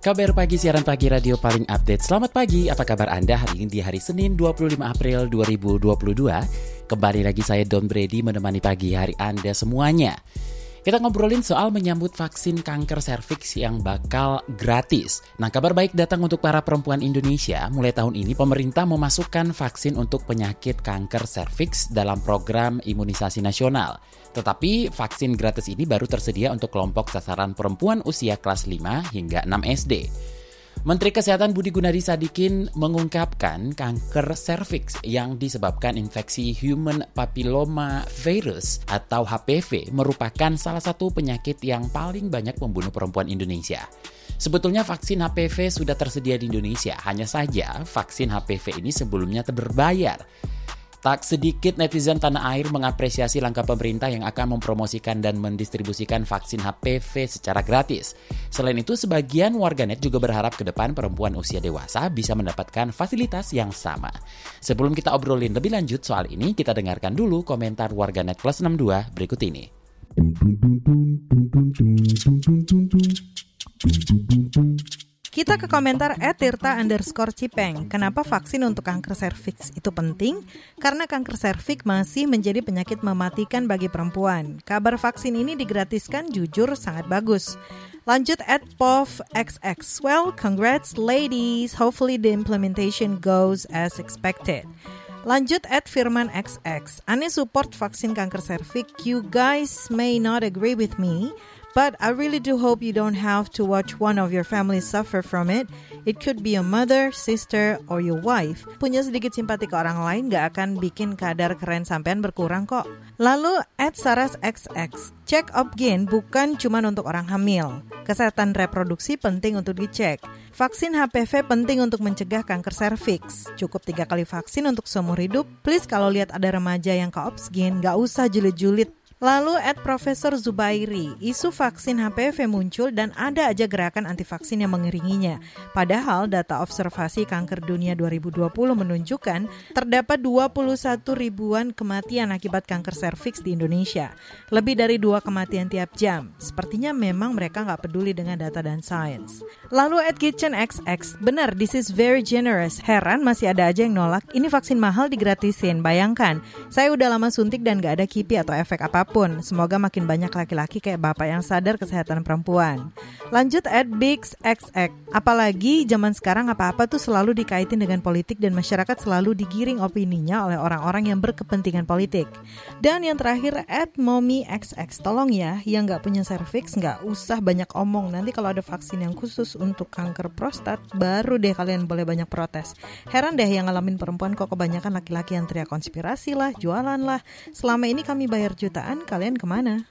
KBR Pagi, siaran pagi radio paling update. Selamat pagi, apa kabar Anda hari ini di hari Senin 25 April 2022? Kembali lagi saya Don Brady menemani pagi hari Anda semuanya. Kita ngobrolin soal menyambut vaksin kanker serviks yang bakal gratis. Nah, kabar baik datang untuk para perempuan Indonesia. Mulai tahun ini pemerintah memasukkan vaksin untuk penyakit kanker serviks dalam program imunisasi nasional. Tetapi vaksin gratis ini baru tersedia untuk kelompok sasaran perempuan usia kelas 5 hingga 6 SD. Menteri Kesehatan Budi Gunadi Sadikin mengungkapkan kanker serviks yang disebabkan infeksi human papilloma virus atau HPV merupakan salah satu penyakit yang paling banyak membunuh perempuan Indonesia. Sebetulnya vaksin HPV sudah tersedia di Indonesia, hanya saja vaksin HPV ini sebelumnya berbayar. Tak sedikit netizen tanah air mengapresiasi langkah pemerintah yang akan mempromosikan dan mendistribusikan vaksin HPV secara gratis. Selain itu, sebagian warganet juga berharap ke depan perempuan usia dewasa bisa mendapatkan fasilitas yang sama. Sebelum kita obrolin lebih lanjut soal ini, kita dengarkan dulu komentar warganet plus 62 berikut ini. Kita ke komentar @tirta underscore cipeng. Kenapa vaksin untuk kanker serviks itu penting? Karena kanker serviks masih menjadi penyakit mematikan bagi perempuan. Kabar vaksin ini digratiskan jujur sangat bagus. Lanjut at POV XX. Well, congrats ladies. Hopefully the implementation goes as expected. Lanjut at Firman XX. Aneh support vaksin kanker serviks. You guys may not agree with me, But I really do hope you don't have to watch one of your family suffer from it. It could be a mother, sister, or your wife. Punya sedikit simpati ke orang lain gak akan bikin kadar keren sampean berkurang kok. Lalu at Saras XX. Check up gain bukan cuma untuk orang hamil. Kesehatan reproduksi penting untuk dicek. Vaksin HPV penting untuk mencegah kanker serviks. Cukup tiga kali vaksin untuk seumur hidup. Please kalau lihat ada remaja yang ke gain, gak usah julid-julid Lalu at Profesor Zubairi, isu vaksin HPV muncul dan ada aja gerakan anti vaksin yang mengiringinya. Padahal data observasi kanker dunia 2020 menunjukkan terdapat 21 ribuan kematian akibat kanker serviks di Indonesia. Lebih dari dua kematian tiap jam. Sepertinya memang mereka nggak peduli dengan data dan sains. Lalu at Kitchen XX, benar this is very generous. Heran masih ada aja yang nolak, ini vaksin mahal digratisin. Bayangkan, saya udah lama suntik dan nggak ada kipi atau efek apa apa pun. Semoga makin banyak laki-laki kayak bapak yang sadar kesehatan perempuan. Lanjut at Bix XX. Apalagi zaman sekarang apa-apa tuh selalu dikaitin dengan politik dan masyarakat selalu digiring opininya oleh orang-orang yang berkepentingan politik. Dan yang terakhir at Mommy XX. Tolong ya, yang nggak punya cervix nggak usah banyak omong. Nanti kalau ada vaksin yang khusus untuk kanker prostat, baru deh kalian boleh banyak protes. Heran deh yang ngalamin perempuan kok kebanyakan laki-laki yang teriak konspirasi lah, jualan lah. Selama ini kami bayar jutaan, kalian ke mana?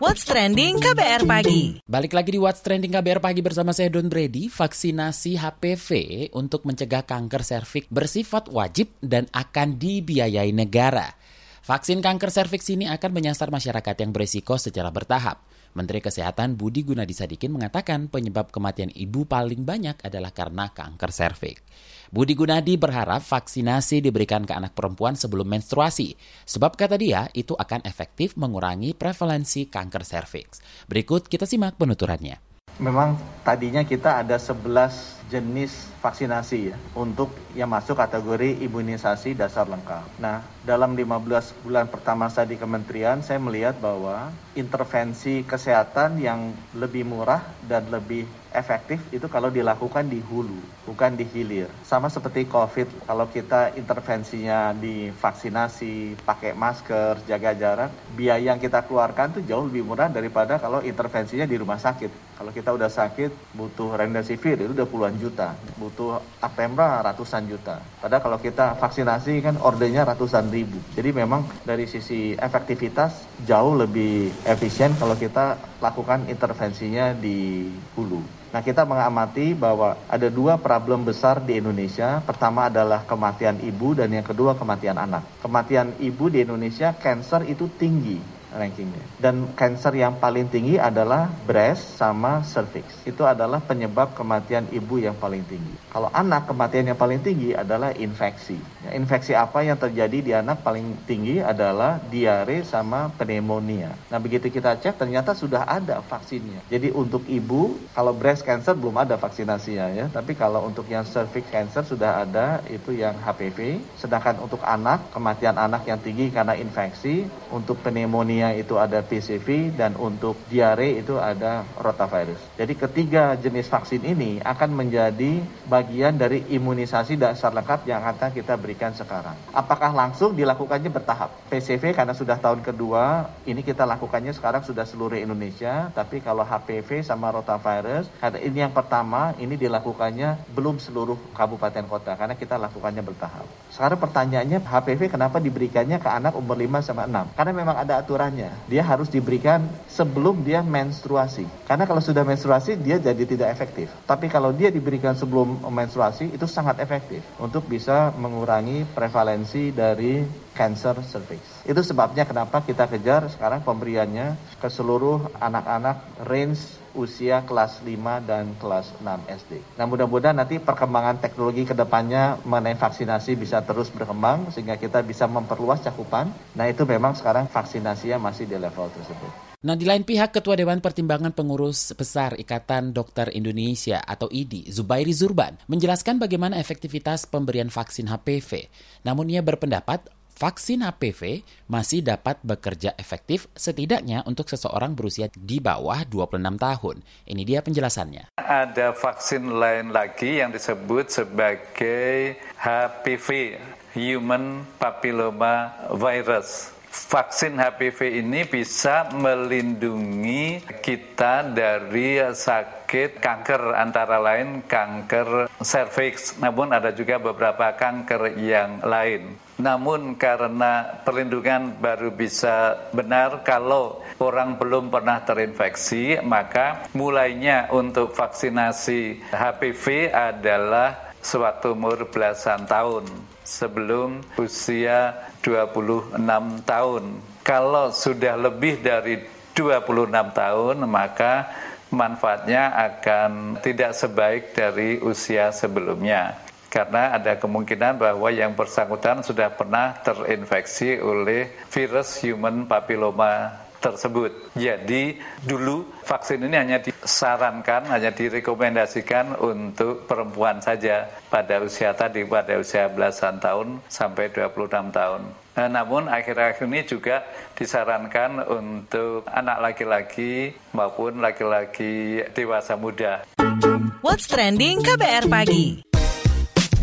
What's Trending KBR Pagi. Balik lagi di What's Trending KBR Pagi bersama saya Don Brady. Vaksinasi HPV untuk mencegah kanker serviks bersifat wajib dan akan dibiayai negara. Vaksin kanker serviks ini akan menyasar masyarakat yang berisiko secara bertahap Menteri Kesehatan Budi Gunadi Sadikin mengatakan penyebab kematian ibu paling banyak adalah karena kanker serviks. Budi Gunadi berharap vaksinasi diberikan ke anak perempuan sebelum menstruasi, sebab kata dia itu akan efektif mengurangi prevalensi kanker serviks. Berikut kita simak penuturannya. Memang tadinya kita ada 11 jenis vaksinasi ya untuk yang masuk kategori imunisasi dasar lengkap. Nah, dalam 15 bulan pertama saya di kementerian, saya melihat bahwa intervensi kesehatan yang lebih murah dan lebih efektif itu kalau dilakukan di hulu, bukan di hilir. Sama seperti COVID, kalau kita intervensinya di vaksinasi, pakai masker, jaga jarak, biaya yang kita keluarkan itu jauh lebih murah daripada kalau intervensinya di rumah sakit. Kalau kita udah sakit, butuh remdesivir, itu udah puluhan juta, butuh Apemra ratusan juta. Padahal kalau kita vaksinasi kan ordernya ratusan ribu. Jadi memang dari sisi efektivitas jauh lebih efisien kalau kita lakukan intervensinya di hulu. Nah, kita mengamati bahwa ada dua problem besar di Indonesia. Pertama adalah kematian ibu dan yang kedua kematian anak. Kematian ibu di Indonesia, cancer itu tinggi rankingnya. Dan cancer yang paling tinggi adalah breast sama cervix. Itu adalah penyebab kematian ibu yang paling tinggi. Kalau anak kematian yang paling tinggi adalah infeksi. Infeksi apa yang terjadi di anak paling tinggi adalah diare sama pneumonia. Nah begitu kita cek ternyata sudah ada vaksinnya. Jadi untuk ibu kalau breast cancer belum ada vaksinasinya ya. Tapi kalau untuk yang cervix cancer sudah ada itu yang HPV. Sedangkan untuk anak kematian anak yang tinggi karena infeksi untuk pneumonia pneumonia itu ada PCV dan untuk diare itu ada rotavirus. Jadi ketiga jenis vaksin ini akan menjadi bagian dari imunisasi dasar lengkap yang akan kita berikan sekarang. Apakah langsung dilakukannya bertahap? PCV karena sudah tahun kedua, ini kita lakukannya sekarang sudah seluruh Indonesia, tapi kalau HPV sama rotavirus, ini yang pertama, ini dilakukannya belum seluruh kabupaten kota karena kita lakukannya bertahap. Sekarang pertanyaannya HPV kenapa diberikannya ke anak umur 5 sama 6? Karena memang ada aturan caranya. Dia harus diberikan sebelum dia menstruasi. Karena kalau sudah menstruasi dia jadi tidak efektif. Tapi kalau dia diberikan sebelum menstruasi itu sangat efektif untuk bisa mengurangi prevalensi dari cancer cervix. Itu sebabnya kenapa kita kejar sekarang pemberiannya ke seluruh anak-anak range usia kelas 5 dan kelas 6 SD. Nah mudah-mudahan nanti perkembangan teknologi ke depannya mengenai vaksinasi bisa terus berkembang sehingga kita bisa memperluas cakupan. Nah itu memang sekarang vaksinasinya masih di level tersebut. Nah, di lain pihak, Ketua Dewan Pertimbangan Pengurus Besar Ikatan Dokter Indonesia atau IDI, Zubairi Zurban, menjelaskan bagaimana efektivitas pemberian vaksin HPV. Namun ia berpendapat vaksin HPV masih dapat bekerja efektif setidaknya untuk seseorang berusia di bawah 26 tahun. Ini dia penjelasannya. Ada vaksin lain lagi yang disebut sebagai HPV, Human Papilloma Virus vaksin HPV ini bisa melindungi kita dari sakit kanker antara lain kanker cervix namun ada juga beberapa kanker yang lain namun karena perlindungan baru bisa benar kalau orang belum pernah terinfeksi maka mulainya untuk vaksinasi HPV adalah suatu umur belasan tahun sebelum usia 26 tahun. Kalau sudah lebih dari 26 tahun maka manfaatnya akan tidak sebaik dari usia sebelumnya. Karena ada kemungkinan bahwa yang bersangkutan sudah pernah terinfeksi oleh virus human papilloma tersebut. Jadi dulu vaksin ini hanya disarankan, hanya direkomendasikan untuk perempuan saja pada usia tadi, pada usia belasan tahun sampai 26 tahun. Nah, namun akhir-akhir ini juga disarankan untuk anak laki-laki maupun laki-laki dewasa muda. What's trending KBR pagi?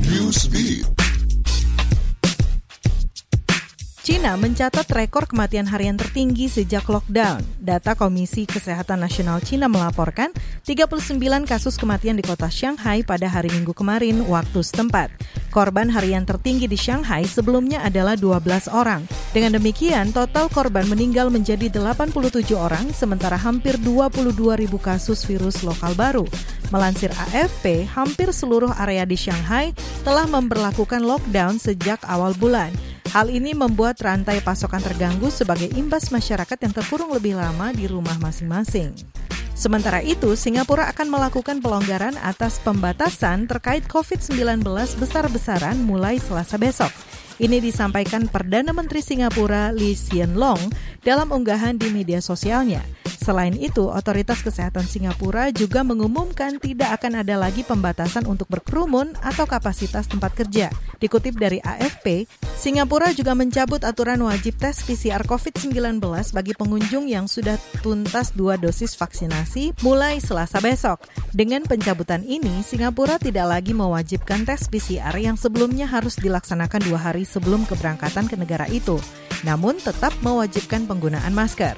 Newsbeat. Cina mencatat rekor kematian harian tertinggi sejak lockdown. Data Komisi Kesehatan Nasional Cina melaporkan 39 kasus kematian di kota Shanghai pada hari Minggu kemarin waktu setempat. Korban harian tertinggi di Shanghai sebelumnya adalah 12 orang. Dengan demikian, total korban meninggal menjadi 87 orang, sementara hampir 22 ribu kasus virus lokal baru. Melansir AFP, hampir seluruh area di Shanghai telah memperlakukan lockdown sejak awal bulan. Hal ini membuat rantai pasokan terganggu sebagai imbas masyarakat yang terkurung lebih lama di rumah masing-masing. Sementara itu, Singapura akan melakukan pelonggaran atas pembatasan terkait COVID-19 besar-besaran mulai Selasa besok. Ini disampaikan Perdana Menteri Singapura Lee Hsien Loong dalam unggahan di media sosialnya. Selain itu, otoritas kesehatan Singapura juga mengumumkan tidak akan ada lagi pembatasan untuk berkerumun atau kapasitas tempat kerja. Dikutip dari AFP, Singapura juga mencabut aturan wajib tes PCR COVID-19 bagi pengunjung yang sudah tuntas dua dosis vaksinasi mulai Selasa besok. Dengan pencabutan ini, Singapura tidak lagi mewajibkan tes PCR yang sebelumnya harus dilaksanakan dua hari sebelum keberangkatan ke negara itu, namun tetap mewajibkan penggunaan masker.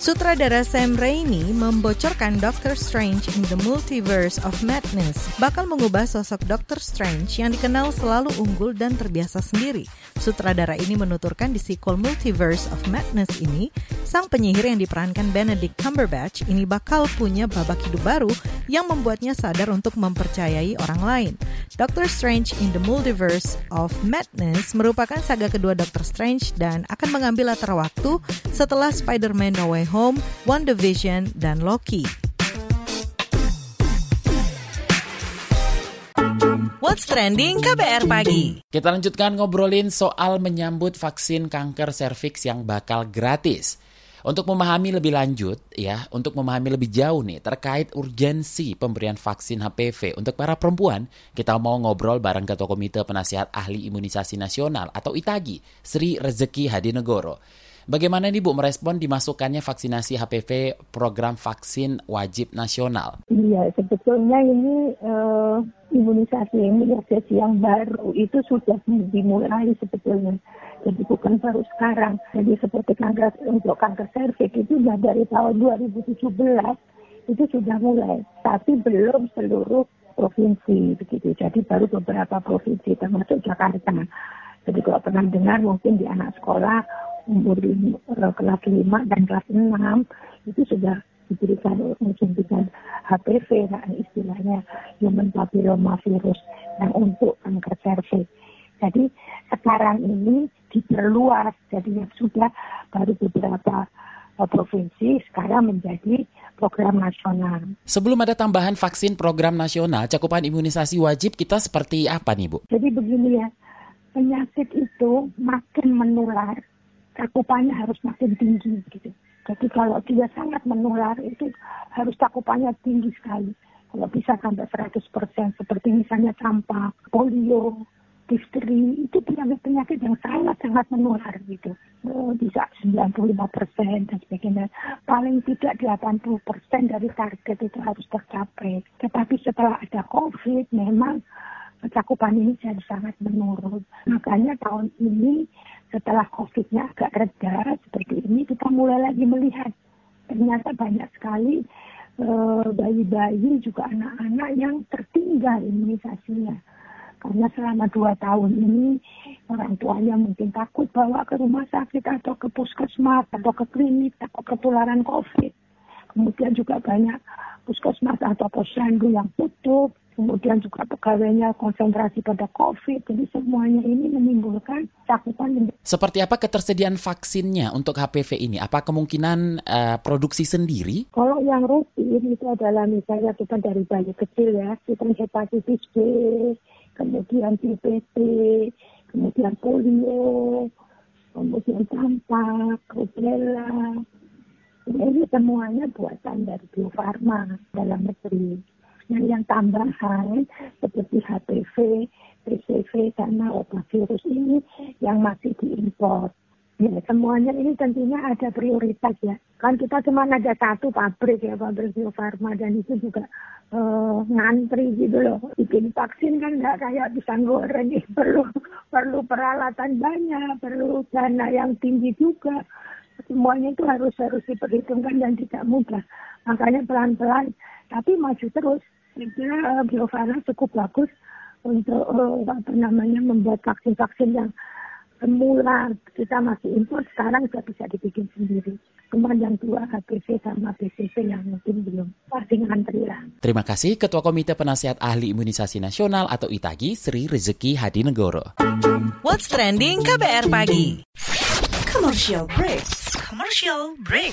Sutradara Sam Raimi membocorkan Doctor Strange in the Multiverse of Madness bakal mengubah sosok Doctor Strange yang dikenal selalu unggul dan terbiasa sendiri. Sutradara ini menuturkan di sequel Multiverse of Madness ini, sang penyihir yang diperankan Benedict Cumberbatch ini bakal punya babak hidup baru yang membuatnya sadar untuk mempercayai orang lain. Doctor Strange in the Multiverse of Madness merupakan saga kedua Doctor Strange dan akan mengambil latar waktu setelah Spider-Man No Way Home, WandaVision, dan Loki. What's Trending KBR Pagi Kita lanjutkan ngobrolin soal menyambut vaksin kanker serviks yang bakal gratis. Untuk memahami lebih lanjut ya, untuk memahami lebih jauh nih terkait urgensi pemberian vaksin HPV untuk para perempuan, kita mau ngobrol bareng Ketua Komite Penasihat Ahli Imunisasi Nasional atau ITAGI, Sri Rezeki Hadinegoro. Bagaimana nih Bu merespon dimasukkannya vaksinasi HPV program vaksin wajib nasional? Iya, sebetulnya ini uh, imunisasi imunisasi yang baru itu sudah dimulai sebetulnya. Jadi bukan baru sekarang. Jadi seperti kanker untuk kanker serviks itu sudah dari tahun 2017 itu sudah mulai, tapi belum seluruh provinsi begitu. Jadi baru beberapa provinsi termasuk Jakarta. Jadi kalau pernah dengar mungkin di anak sekolah umur uh, kelas 5 dan kelas 6 itu sudah diberikan suntikan HPV nah istilahnya human papilloma virus yang untuk kanker serviks. Jadi sekarang ini diperluas jadi sudah baru beberapa uh, provinsi sekarang menjadi program nasional. Sebelum ada tambahan vaksin program nasional, cakupan imunisasi wajib kita seperti apa nih Bu? Jadi begini ya, penyakit itu makin menular cakupannya harus makin tinggi gitu. Jadi kalau dia sangat menular itu harus cakupannya tinggi sekali. Kalau bisa sampai 100% seperti misalnya campak, polio, difteri itu penyakit-penyakit yang sangat-sangat menular gitu. Oh, bisa 95% dan sebagainya. Paling tidak 80% dari target itu harus tercapai. Tetapi setelah ada COVID memang cakupan ini jadi sangat menurun. Makanya tahun ini setelah COVID-nya agak reda seperti ini, kita mulai lagi melihat ternyata banyak sekali eh, bayi-bayi uh, juga anak-anak yang tertinggal imunisasinya. Karena selama dua tahun ini orang tuanya mungkin takut bawa ke rumah sakit atau ke puskesmas atau ke klinik takut ketularan COVID. Kemudian juga banyak puskesmas atau posyandu yang tutup kemudian juga pegawainya konsentrasi pada COVID. Jadi semuanya ini menimbulkan cakupan. Seperti apa ketersediaan vaksinnya untuk HPV ini? Apa kemungkinan uh, produksi sendiri? Kalau yang rutin itu adalah misalnya kita dari bayi kecil ya, kita hepatitis B, kemudian DPT, kemudian polio, kemudian campak, rubella. Ini semuanya buatan dari Bio Farma dalam negeri. Nah, yang tambahan seperti HPV, PCV, karena obat virus ini yang masih diimpor. Ya, semuanya ini tentunya ada prioritas ya. Kan kita cuma ada satu pabrik ya, pabrik Bio Farma dan itu juga uh, ngantri gitu loh. Bikin vaksin kan nggak kayak pisang goreng, ya. perlu perlu peralatan banyak, perlu dana yang tinggi juga. Semuanya itu harus harus diperhitungkan dan tidak mudah. Makanya pelan-pelan, tapi maju terus saya kira uh, Bio Farma cukup bagus untuk uh, apa namanya membuat vaksin-vaksin yang semula kita masih impor sekarang sudah bisa dibikin sendiri. Kemudian yang dua HPV sama BCV yang mungkin belum pasti ngantri lah. Terima kasih Ketua Komite Penasihat Ahli Imunisasi Nasional atau ITAGI Sri Rezeki Hadinegoro. What's trending KBR pagi? Commercial break. Commercial break.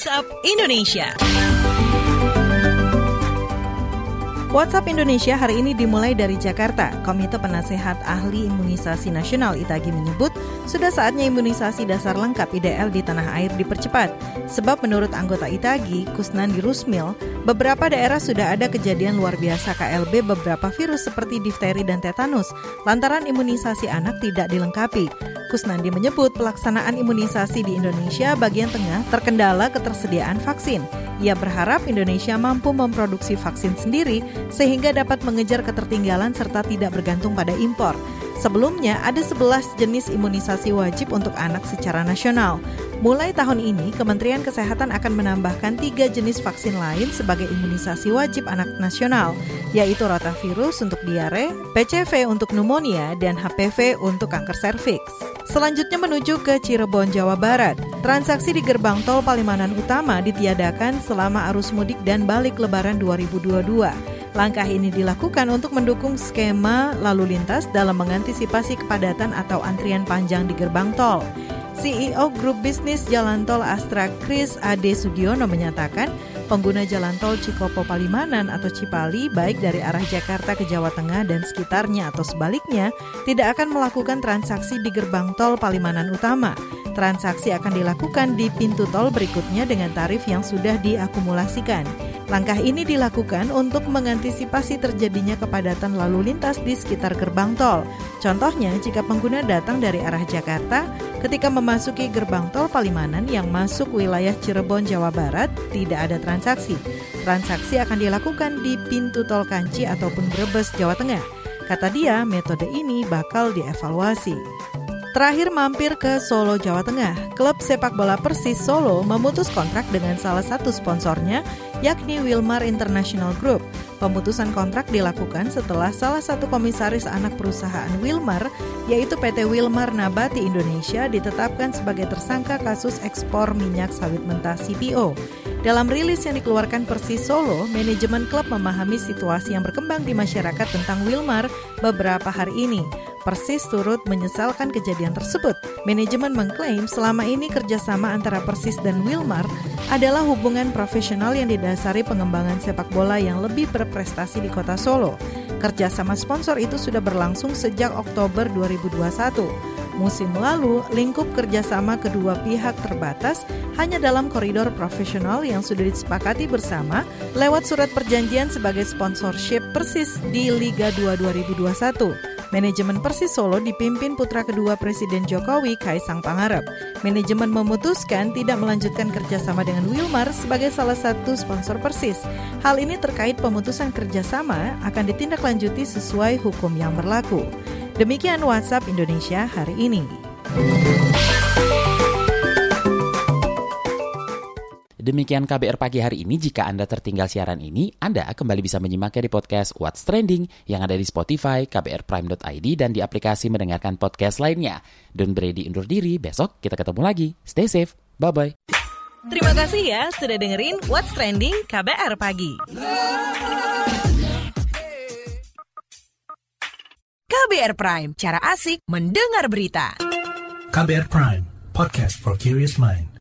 WhatsApp Indonesia. WhatsApp Indonesia hari ini dimulai dari Jakarta. Komite Penasehat Ahli Imunisasi Nasional Itagi menyebut sudah saatnya imunisasi dasar lengkap IDL di tanah air dipercepat. Sebab menurut anggota Itagi, Kusnandi Rusmil, beberapa daerah sudah ada kejadian luar biasa KLB beberapa virus seperti difteri dan tetanus, lantaran imunisasi anak tidak dilengkapi. Kusnandi menyebut pelaksanaan imunisasi di Indonesia bagian tengah terkendala ketersediaan vaksin. Ia berharap Indonesia mampu memproduksi vaksin sendiri sehingga dapat mengejar ketertinggalan serta tidak bergantung pada impor. Sebelumnya ada 11 jenis imunisasi wajib untuk anak secara nasional. Mulai tahun ini, Kementerian Kesehatan akan menambahkan tiga jenis vaksin lain sebagai imunisasi wajib anak nasional, yaitu rotavirus untuk diare, PCV untuk pneumonia, dan HPV untuk kanker serviks. Selanjutnya menuju ke Cirebon, Jawa Barat. Transaksi di gerbang tol Palimanan Utama ditiadakan selama arus mudik dan balik lebaran 2022. Langkah ini dilakukan untuk mendukung skema lalu lintas dalam mengantisipasi kepadatan atau antrian panjang di gerbang tol. CEO Grup Bisnis Jalan Tol Astra Kris Ade Sugiono menyatakan pengguna jalan tol Cikopo Palimanan atau Cipali baik dari arah Jakarta ke Jawa Tengah dan sekitarnya atau sebaliknya tidak akan melakukan transaksi di gerbang tol Palimanan Utama. Transaksi akan dilakukan di pintu tol berikutnya dengan tarif yang sudah diakumulasikan. Langkah ini dilakukan untuk mengantisipasi terjadinya kepadatan lalu lintas di sekitar gerbang tol. Contohnya, jika pengguna datang dari arah Jakarta, ketika memasuki gerbang tol Palimanan yang masuk wilayah Cirebon, Jawa Barat, tidak ada transaksi. Transaksi akan dilakukan di pintu tol Kanci ataupun Brebes, Jawa Tengah. Kata dia, metode ini bakal dievaluasi. Terakhir mampir ke Solo, Jawa Tengah. Klub sepak bola Persis Solo memutus kontrak dengan salah satu sponsornya, yakni Wilmar International Group. Pemutusan kontrak dilakukan setelah salah satu komisaris anak perusahaan Wilmar, yaitu PT Wilmar Nabati Indonesia, ditetapkan sebagai tersangka kasus ekspor minyak sawit mentah CPO. Dalam rilis yang dikeluarkan Persis Solo, manajemen klub memahami situasi yang berkembang di masyarakat tentang Wilmar beberapa hari ini. Persis turut menyesalkan kejadian tersebut. Manajemen mengklaim selama ini kerjasama antara Persis dan Wilmar adalah hubungan profesional yang didasari pengembangan sepak bola yang lebih berprestasi di kota Solo. Kerjasama sponsor itu sudah berlangsung sejak Oktober 2021. Musim lalu, lingkup kerjasama kedua pihak terbatas hanya dalam koridor profesional yang sudah disepakati bersama lewat surat perjanjian sebagai sponsorship Persis di Liga 2 2021. Manajemen Persis Solo dipimpin putra kedua Presiden Jokowi, Kaisang Pangarep. Manajemen memutuskan tidak melanjutkan kerjasama dengan Wilmar sebagai salah satu sponsor Persis. Hal ini terkait pemutusan kerjasama akan ditindaklanjuti sesuai hukum yang berlaku. Demikian WhatsApp Indonesia hari ini. Demikian KBR pagi hari ini. Jika Anda tertinggal siaran ini, Anda kembali bisa menyimaknya di podcast What's Trending yang ada di Spotify, kbrprime.id, dan di aplikasi mendengarkan podcast lainnya. Don Brady undur diri, besok kita ketemu lagi. Stay safe, bye-bye. Terima kasih ya sudah dengerin What's Trending KBR Pagi. KBR Prime, cara asik mendengar berita. KBR Prime, podcast for curious mind.